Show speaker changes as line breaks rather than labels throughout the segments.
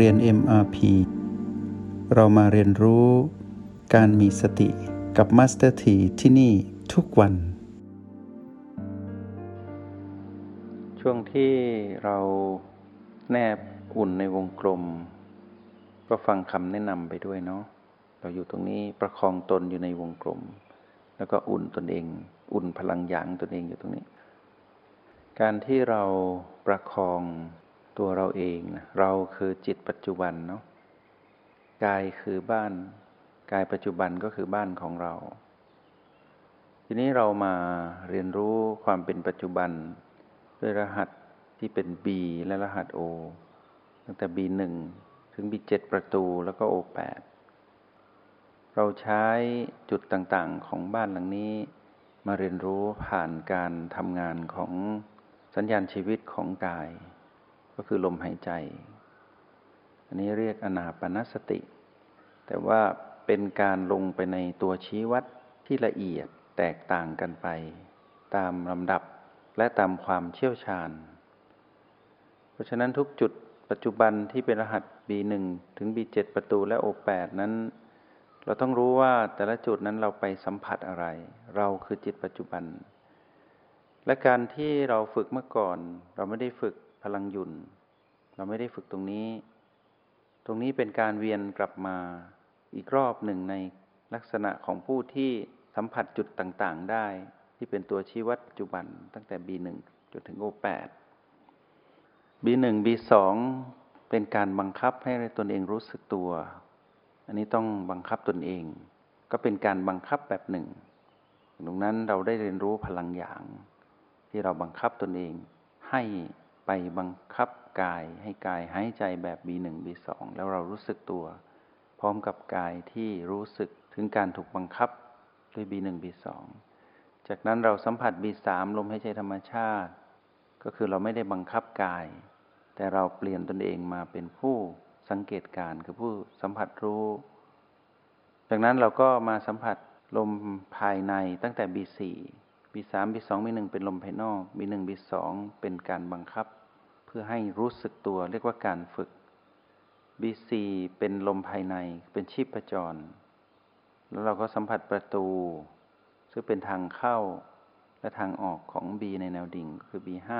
เรียน MRP เรามาเรียนรู้การมีสติกับ Master T ที่ที่นี่ทุกวัน ช่วงที่เราแนบอุ่นในวงกลม ก็ฟังคำแนะนำไปด้วยเนาะเราอยู่ตรงนี้ประคองตนอยู่ในวงกลม แล้วก็อุ่นตนเอง อุ่นพลังหยางตนเองอยู่ตรงนี้ การที่เราประคอง ตัวเราเองนะเราคือจิตปัจจุบันเนาะกายคือบ้าน กายปัจจุบันก็คือบ้านของเรา ทีนี้เรามาเรียนรู้ความเป็นปัจจุบัน ด้วยรหัสที่เป็น B และรหัส O ตั้งแต่ B1 ถึง B7 ประตูแล้วก็ O8 เราใช้จุดต่างๆของบ้านหลังนี้ มาเรียนรู้ผ่านการทำงานของสัญญาณชีวิตของกาย ก็คือลมหายใจ อันนี้เรียกอนาปนสติ แต่ว่าเป็นการลงไปในตัวชี้วัดที่ละเอียดแตกต่างกันไป ตามลำดับและตามความเชี่ยวชาญ เพราะฉะนั้นทุกจุดปัจจุบันที่เป็นรหัส B1 ถึง B7 ประตูและ O8 นั้น เราต้องรู้ว่าแต่ละจุดนั้นเราไปสัมผัสอะไร เราคือจิตปัจจุบัน และการที่เราฝึกเมื่อก่อน เราไม่ได้ฝึก พลังหยุนเราไม่ได้ฝึกตรงนี้ ตรงนี้เป็นการเวียนกลับมาอีกรอบหนึ่งในลักษณะของผู้ที่สัมผัสจุดต่างๆได้ ที่เป็นตัวชี้วัดปัจจุบันตั้งแต่ B1 จนถึง O8 B1 B2 เป็นการบังคับให้ตนเองรู้สึกตัว อันนี้ต้องบังคับตนเอง ก็เป็นการบังคับแบบหนึ่ง ตรงนั้นเราได้เรียนรู้พลังอย่าง ที่เราบังคับตนเองให้ ไปบังคับกายให้กายหายใจแบบ B1 B2 แล้วเรารู้สึกตัว พร้อมกับกายที่รู้สึกถึงการถูกบังคับด้วย B1 B2 จากนั้นเราสัมผัส B3 ลมหายใจธรรมชาติ ก็คือเราไม่ได้บังคับกาย แต่เราเปลี่ยนตนเองมาเป็นผู้สังเกตการคือผู้สัมผัสรู้ จากนั้นเราก็มาสัมผัสลมภายในตั้งแต่ B4 B3 B2 B1 เป็นลมภายนอก B1 B2 เป็นการบังคับ เพื่อให้รู้สึกตัวเรียกว่าการฝึก B4 เป็นลมภายในเป็นชีพจร แล้วเราก็สัมผัสประตู ซึ่งเป็นทางเข้าและทางออกของ B ในแนวดิ่งคือ B5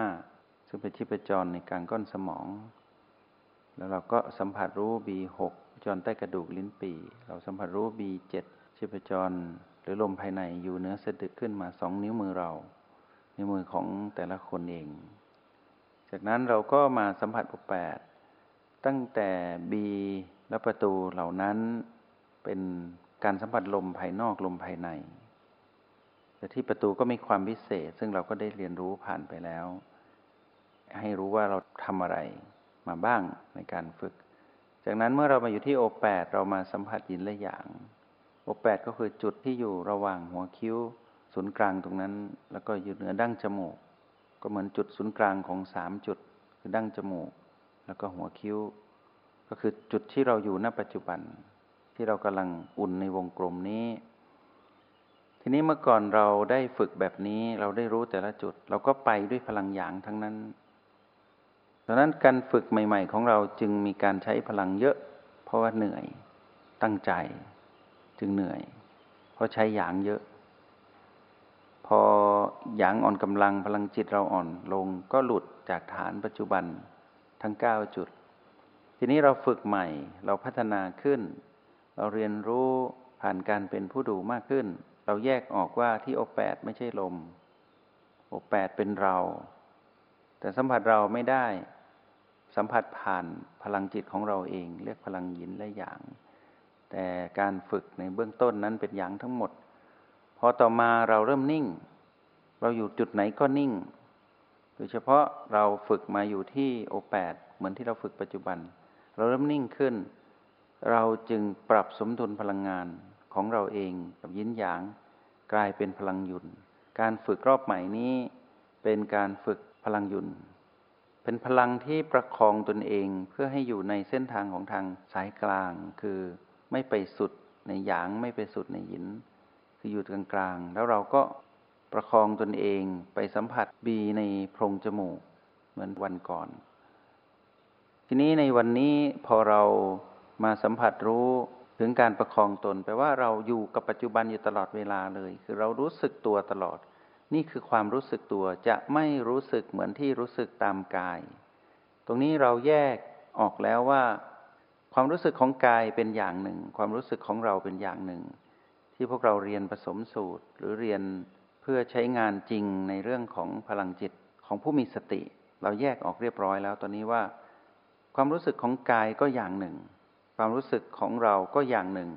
ซึ่งเป็นชีพจรในกลางก้อนสมอง แล้วเราก็สัมผัสรู้ B6 จรใต้กระดูกลิ้นปีเราสัมผัสรู้ B7 ชีพจร หรือลมภายในอยู่เนื้อสะดึกขึ้นมาสองนิ้วมือเรา นิ้วมือของแต่ละคนเอง จากนั้นเราก็มาสัมผัสอุปแปดตั้งแต่บีและประตูเหล่านั้นเป็นการสัมผัสลมภายนอกลมภายใน แต่ที่ประตูก็มีความพิเศษ ซึ่งเราก็ได้เรียนรู้ผ่านไปแล้ว ให้รู้ว่าเราทำอะไรมาบ้างในการฝึก จากนั้นเมื่อเรามาอยู่ที่โอแปดเรามาสัมผัสยินและอย่าง โอแปดก็คือจุดที่อยู่ระหว่างหัวคิ้วศูนย์กลางตรงนั้น แล้วก็อยู่เหนือดั้งจมูก ก็เหมือนจุดศูนย์กลางของสามจุด คือดั้งจมูก แล้วก็หัวคิ้ว ก็คือจุดที่เราอยู่ณปัจจุบัน ที่เรากำลังอุ่นในวงกลมนี้ ทีนี้เมื่อก่อนเราได้ฝึกแบบนี้เราได้รู้แต่ละจุด เราก็ไปด้วยพลังหยางทั้งนั้นดังนั้นการฝึกใหม่ ๆ ของเราจึงมีการใช้พลังเยอะ เพราะว่าเหนื่อยตั้งใจ จึงเหนื่อย เพราะใช้หยางเยอะ พอหยางอ่อนกำลังพลังจิตเราอ่อนลงก็หลุดจากฐานปัจจุบันทั้งเก้าจุด ทีนี้เราฝึกใหม่เราพัฒนาขึ้น เราเรียนรู้ผ่านการเป็นผู้ดูมากขึ้น เราแยกออกว่าที่โอแปดไม่ใช่ลมโอแปดเป็นเรา แต่สัมผัสเราไม่ได้ สัมผัสผ่านพลังจิตของเราเอง เรียกพลังหยินและหยาง แต่การฝึกในเบื้องต้นนั้นเป็นอย่างทั้งหมด พอต่อมาเราเริ่มนิ่ง เราอยู่จุดไหนก็นิ่ง โดยเฉพาะเราฝึกมาอยู่ที่โอแปดเหมือนที่เราฝึกปัจจุบัน เราเริ่มนิ่งขึ้น เราจึงปรับสมดุลพลังงานของเราเองกับยินหยางกลายเป็นพลังยุนการฝึกรอบใหม่นี้เป็นการฝึกพลังยุนเป็นพลังที่ประคองตนเองเพื่อให้อยู่ในเส้นทางของทางสายกลาง คือ ไม่ไปสุดในหยางไม่ไปสุดในหยิน คืออยู่กลางกลางแล้วเราก็ประคองตนเองไปสัมผัสบีในโพรงจมูกเหมือนวันก่อน ทีนี้ในวันนี้พอเรามาสัมผัสรู้ถึงการประคองตนแปลว่าเราอยู่กับปัจจุบันอยู่ตลอดเวลาเลย คือเรารู้สึกตัวตลอด นี่คือความรู้สึกตัวจะไม่รู้สึกเหมือนที่รู้สึกตามกาย ตรงนี้เราแยกออกแล้วว่า ความรู้สึกของกายเป็นอย่างหนึ่ง ความรู้สึกของเราเป็นอย่างหนึ่ง ที่พวกเราเรียนผสมสูตรหรือเรียนเพื่อใช้งานจริงในเรื่องของพลังจิตของผู้มีสติ เราแยกออกเรียบร้อยแล้วตอนนี้ว่า ความรู้สึกของกายก็อย่างหนึ่ง ความรู้สึกของเราก็อย่างหนึ่ง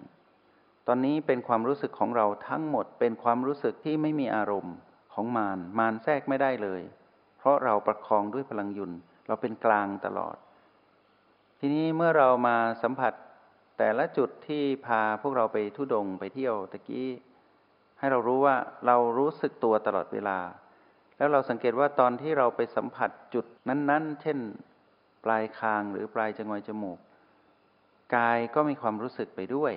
ตอนนี้เป็นความรู้สึกของเราทั้งหมดเป็นความรู้สึกที่ไม่มีอารมณ์ของมารมารแทรกไม่ได้เลย เพราะเราประคองด้วยพลังยุนเราเป็นกลางตลอด ทีนี้เมื่อเรามาสัมผัสแต่ละจุดที่พาพวกเราไปทุดงไปเที่ยวตะกี้ ให้เรารู้ว่าเรารู้สึกตัวตลอดเวลา แล้วเราสังเกตว่าตอนที่เราไปสัมผัสจุดนั้น ๆ เช่น ปลายคางหรือปลายจงอยจมูก กายก็มีความรู้สึกไปด้วย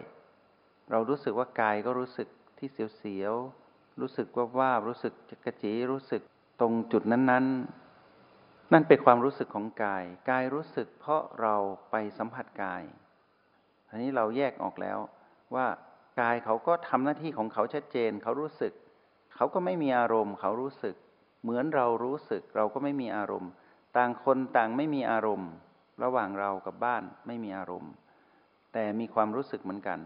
เรารู้สึกว่ากายก็รู้สึกที่เสียวๆรู้สึกว่าว่ารู้สึกกระจีรู้สึกตรงจุดนั้น ๆ นั่นเป็นความรู้สึกของกาย กายรู้สึกเพราะเราไปสัมผัสกาย อันนี้เราแยกออกแล้วว่ากายเขาก็ทำหน้าที่ของเขาชัดเจน เขารู้สึก เขาก็ไม่มีอารมณ์ เขารู้สึก เหมือนเรารู้สึก เราก็ไม่มีอารมณ์ ต่างคนต่างไม่มีอารมณ์ ระหว่างเรากับบ้านไม่มีอารมณ์ แต่มีความรู้สึกเหมือนกัน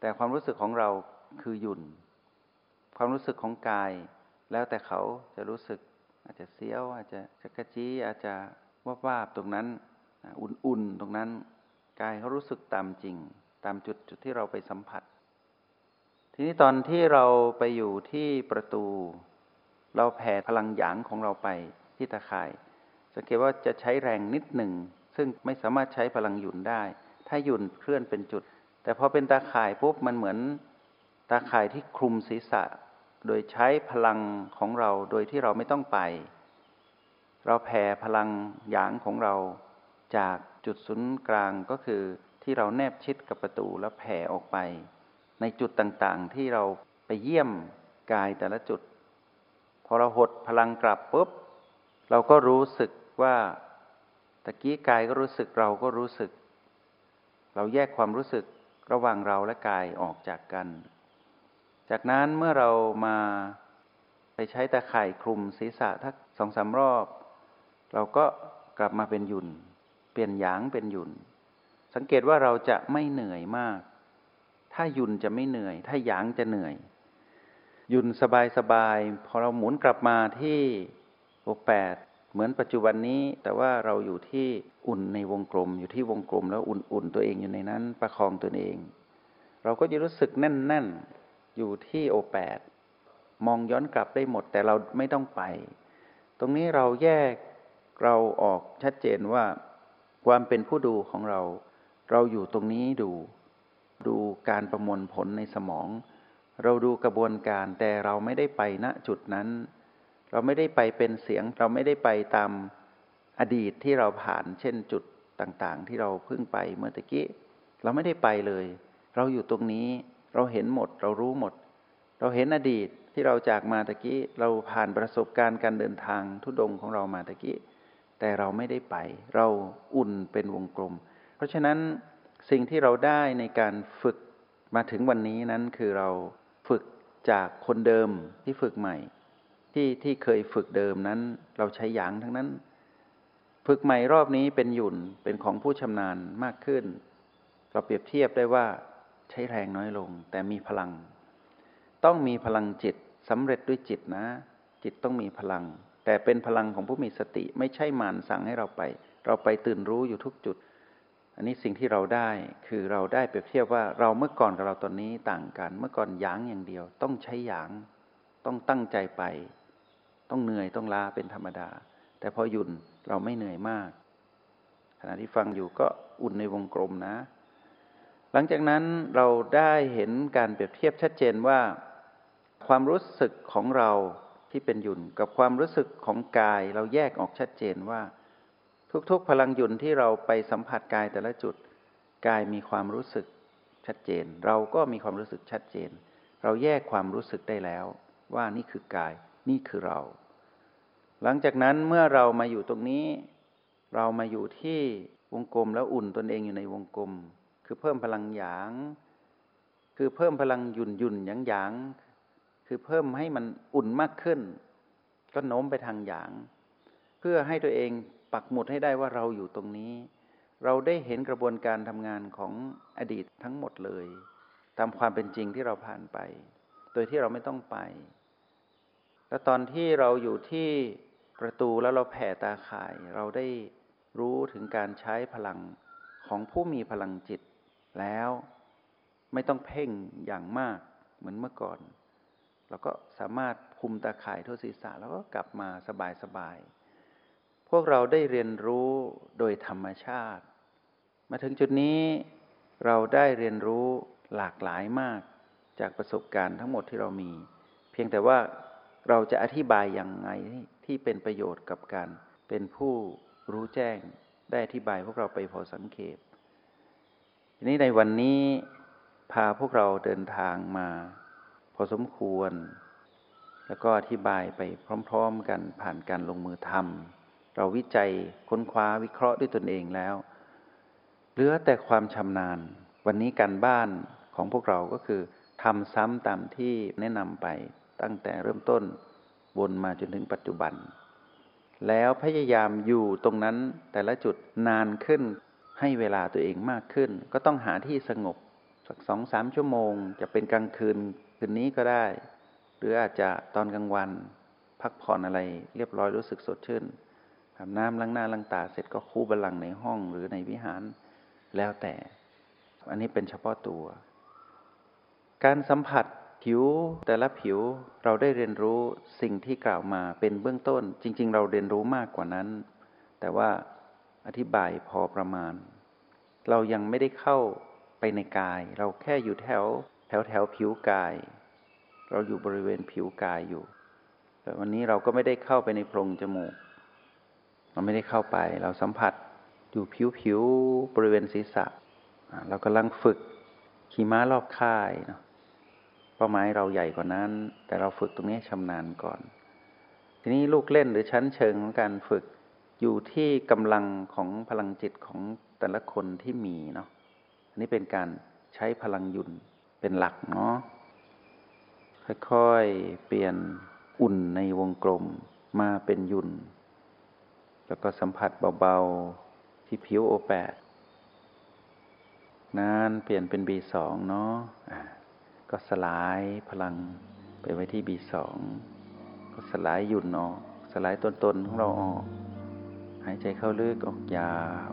แต่ความรู้สึกของเราคือหยุ่น ความรู้สึกของกาย แล้วแต่เขาจะรู้สึก อาจจะเสียวอาจจะจะกระจี้อาจจะว่าว่าตรงนั้น อุ่นๆตรงนั้นกายเขารู้สึกตามจริง ตามจุดจุดที่เราไปสัมผัส ทีนี้ตอนที่เราไปอยู่ที่ประตู เราแผ่พลังหยางของเราไปที่ตาข่าย สังเกตว่าจะใช้แรงนิดหนึ่ง ซึ่งไม่สามารถใช้พลังหยุนได้ ถ้าหยุ่นเคลื่อนเป็นจุด แต่พอเป็นตาข่ายปุ๊บมันเหมือนตาข่ายที่คลุมศีรษะ โดยใช้พลังของเราโดยที่เราไม่ต้องไป เราแผ่พลังหยางของเราจากจุดศูนย์กลางก็คือที่เราแนบชิดกับประตูแล้วแผ่ออกไป ในจุดต่างๆที่เราไปเยี่ยมกายแต่ละจุด พอเราหดพลังกลับปุ๊บ เราก็รู้สึกว่าตะกี้กายก็รู้สึกเราก็รู้สึก เราแยกความรู้สึกระหว่างเราและกายออกจากกัน จากนั้นเมื่อเรามาไปใช้ตะข่ายคลุมศีรษะทักสองสามรอบ เราก็กลับมาเป็นหยุนเปลี่ยนหยางเป็นหยุนสังเกตว่าเราจะไม่เหนื่อยมาก ถ้าหยุนจะไม่เหนื่อย ถ้าหยางจะเหนื่อยหยุนสบายสบายพอเราหมุนกลับมาที่โอแปดเหมือนปัจจุบันนี้แต่ว่าเราอยู่ที่อุ่นในวงกลม อยู่ที่วงกลมแล้วอุ่นๆตัวเองอยู่ในนั้น ประคองตัวเอง เราก็จะรู้สึกแน่นๆ อยู่ที่โอแปดมองย้อนกลับได้หมดแต่เราไม่ต้องไป ตรงนี้เราแยกเราออกชัดเจนว่า ความเป็นผู้ดูของเรา เราอยู่ตรงนี้ดู ดูการประมวลผลในสมอง เราดูกระบวนการแต่เราไม่ได้ไปณจุดนั้น เราไม่ได้ไปเป็นเสียง เราไม่ได้ไปตามอดีตที่เราผ่านเช่นจุดต่างๆ ที่เราเพิ่งไปเมื่อตะกี้เราไม่ได้ไปเลย เราอยู่ตรงนี้ เราเห็นหมด เรารู้หมด เราเห็นอดีตที่เราจากมาตะกี้ เราผ่านประสบการณ์การเดินทางทุดงของเรามาตะกี้ แต่เราไม่ได้ไป เราอุ่นเป็นวงกลม เพราะฉะนั้นสิ่งที่เราได้ในการฝึกมาถึงวันนี้นั้นคือเราฝึกจากคนเดิมที่ฝึกใหม่ ที่ที่เคยฝึกเดิมนั้น เราใช้หยางทั้งนั้น ฝึกใหม่รอบนี้เป็นหยุ่นเป็นของผู้ชำนาญมากขึ้น เราเปรียบเทียบได้ว่า ใช้แรงน้อยลง แต่มีพลัง ต้องมีพลังจิตสำเร็จด้วยจิตนะ จิตต้องมีพลัง แต่เป็นพลังของผู้มีสติไม่ใช่มานสั่งให้เราไป เราไปตื่นรู้อยู่ทุกจุด อันนี้สิ่งที่เราได้คือเราได้เปรียบเทียบว่าเราเมื่อก่อนกับเราตอนนี้ต่างกัน เมื่อก่อนหยางอย่างเดียว ต้องใช้หยาง ต้องตั้งใจไป ต้องเหนื่อยต้องลาเป็นธรรมดา แต่พอหยุดเราไม่เหนื่อยมากขณะที่ฟังอยู่ก็อุ่นในวงกลมนะ หลังจากนั้นเราได้เห็นการเปรียบเทียบชัดเจนว่า ความรู้สึกของเราที่เป็นหยุ่นกับความรู้สึกของกายเราแยกออกชัดเจนว่า ทุกๆ พลังหยุ่นที่เราไปสัมผัสกายแต่ละจุดกายมีความรู้สึกชัดเจน เราก็มีความรู้สึกชัดเจน เราแยกความรู้สึกได้แล้ว ว่านี่คือกายนี่คือเรา หลังจากนั้นเมื่อเรามาอยู่ตรงนี้ เรามาอยู่ที่วงกลมแล้วอุ่นตนเองอยู่ในวงกลม คือเพิ่มพลังหยาง คือเพิ่มพลังหยุ่นหยุ่นหยางหยางคือเพิ่มให้มันอุ่นมากขึ้น ก็โน้มไปทางหยาง เพื่อให้ตัวเองปักหมุดให้ได้ว่าเราอยู่ตรงนี้ เราได้เห็นกระบวนการทำงานของอดีตทั้งหมดเลย ตามความเป็นจริงที่เราผ่านไป โดยที่เราไม่ต้องไป แล้วตอนที่เราอยู่ที่ประตูแล้วเราแผ่ตาข่าย เราได้รู้ถึงการใช้พลังของผู้มีพลังจิต แล้วไม่ต้องเพ่งอย่างมากเหมือนเมื่อก่อน เราก็สามารถคุมตาข่ายทั่วศีรษะแล้วก็กลับมาสบายๆ พวกเราได้เรียนรู้โดยธรรมชาติ มาถึงจุดนี้เราได้เรียนรู้หลากหลายมากจากประสบการณ์ทั้งหมดที่เรามี เพียงแต่ว่าเราจะอธิบายอย่างไงที่เป็นประโยชน์กับการเป็นผู้รู้แจ้งได้อธิบายพวกเราไปพอสังเขป ทีนี้ในวันนี้พาพวกเราเดินทางมา พอสมควร แล้วก็อธิบายไปพร้อม ๆ กันผ่านการลงมือทำเราวิจัยค้นคว้าวิเคราะห์ด้วยตนเองแล้วเหลือแต่ความชำนาญ วันนี้การบ้านของพวกเราก็คือทำซ้ำตามที่แนะนำไปตั้งแต่เริ่มต้นวนมาจนถึงปัจจุบัน แล้วพยายามอยู่ตรงนั้นแต่ละจุดนานขึ้น ให้เวลาตัวเองมากขึ้น ก็ต้องหาที่สงบ สักสองสามชั่วโมง จะเป็นกลางคืนคืนนี้ก็ได้ หรืออาจจะตอนกลางวัน พักผ่อนอะไรเรียบร้อยรู้สึกสดชื่นอาบน้ำล้างหน้าล้างตาเสร็จก็คู่บัลลังในห้องหรือในวิหารแล้วแต่ อันนี้เป็นเฉพาะตัว การสัมผัสผิวแต่ละผิวเราได้เรียนรู้สิ่งที่กล่าวมาเป็นเบื้องต้น จริง ๆ เราเรียนรู้มากกว่านั้น แต่ว่าอธิบายพอประมาณ เรายังไม่ได้เข้าไปในกาย เราแค่อยู่แถว แถวแถวผิวกาย เราอยู่บริเวณผิวกายอยู่ แต่วันนี้เราก็ไม่ได้เข้าไปในโพรงจมูก เราไม่ได้เข้าไป เราสัมผัสอยู่ผิวผิวบริเวณศีรษะ เรากำลังฝึกขี่ม้ารอบค่ายเนาะเป้าหมายเราใหญ่กว่านั้น แต่เราฝึกตรงนี้ชำนาญก่อน ทีนี้ลูกเล่นหรือชั้นเชิงของการฝึกอยู่ที่กำลังของพลังจิตของ แต่ละคนที่มีเนาะอันนี้เป็นการใช้พลังยุนเป็นหลักเนาะค่อยๆ เปลี่ยนอุ่นในวงกลมมาเป็นยุนแล้วก็สัมผัสเบาๆ ที่ผิวโอแปดนานเปลี่ยนเป็นบีสองเนาะะก็สลายพลังไปไว้ที่บีสองก็สลายยุ่นออก สลายตนตนของเราออก หายใจเข้าลึกออกยาว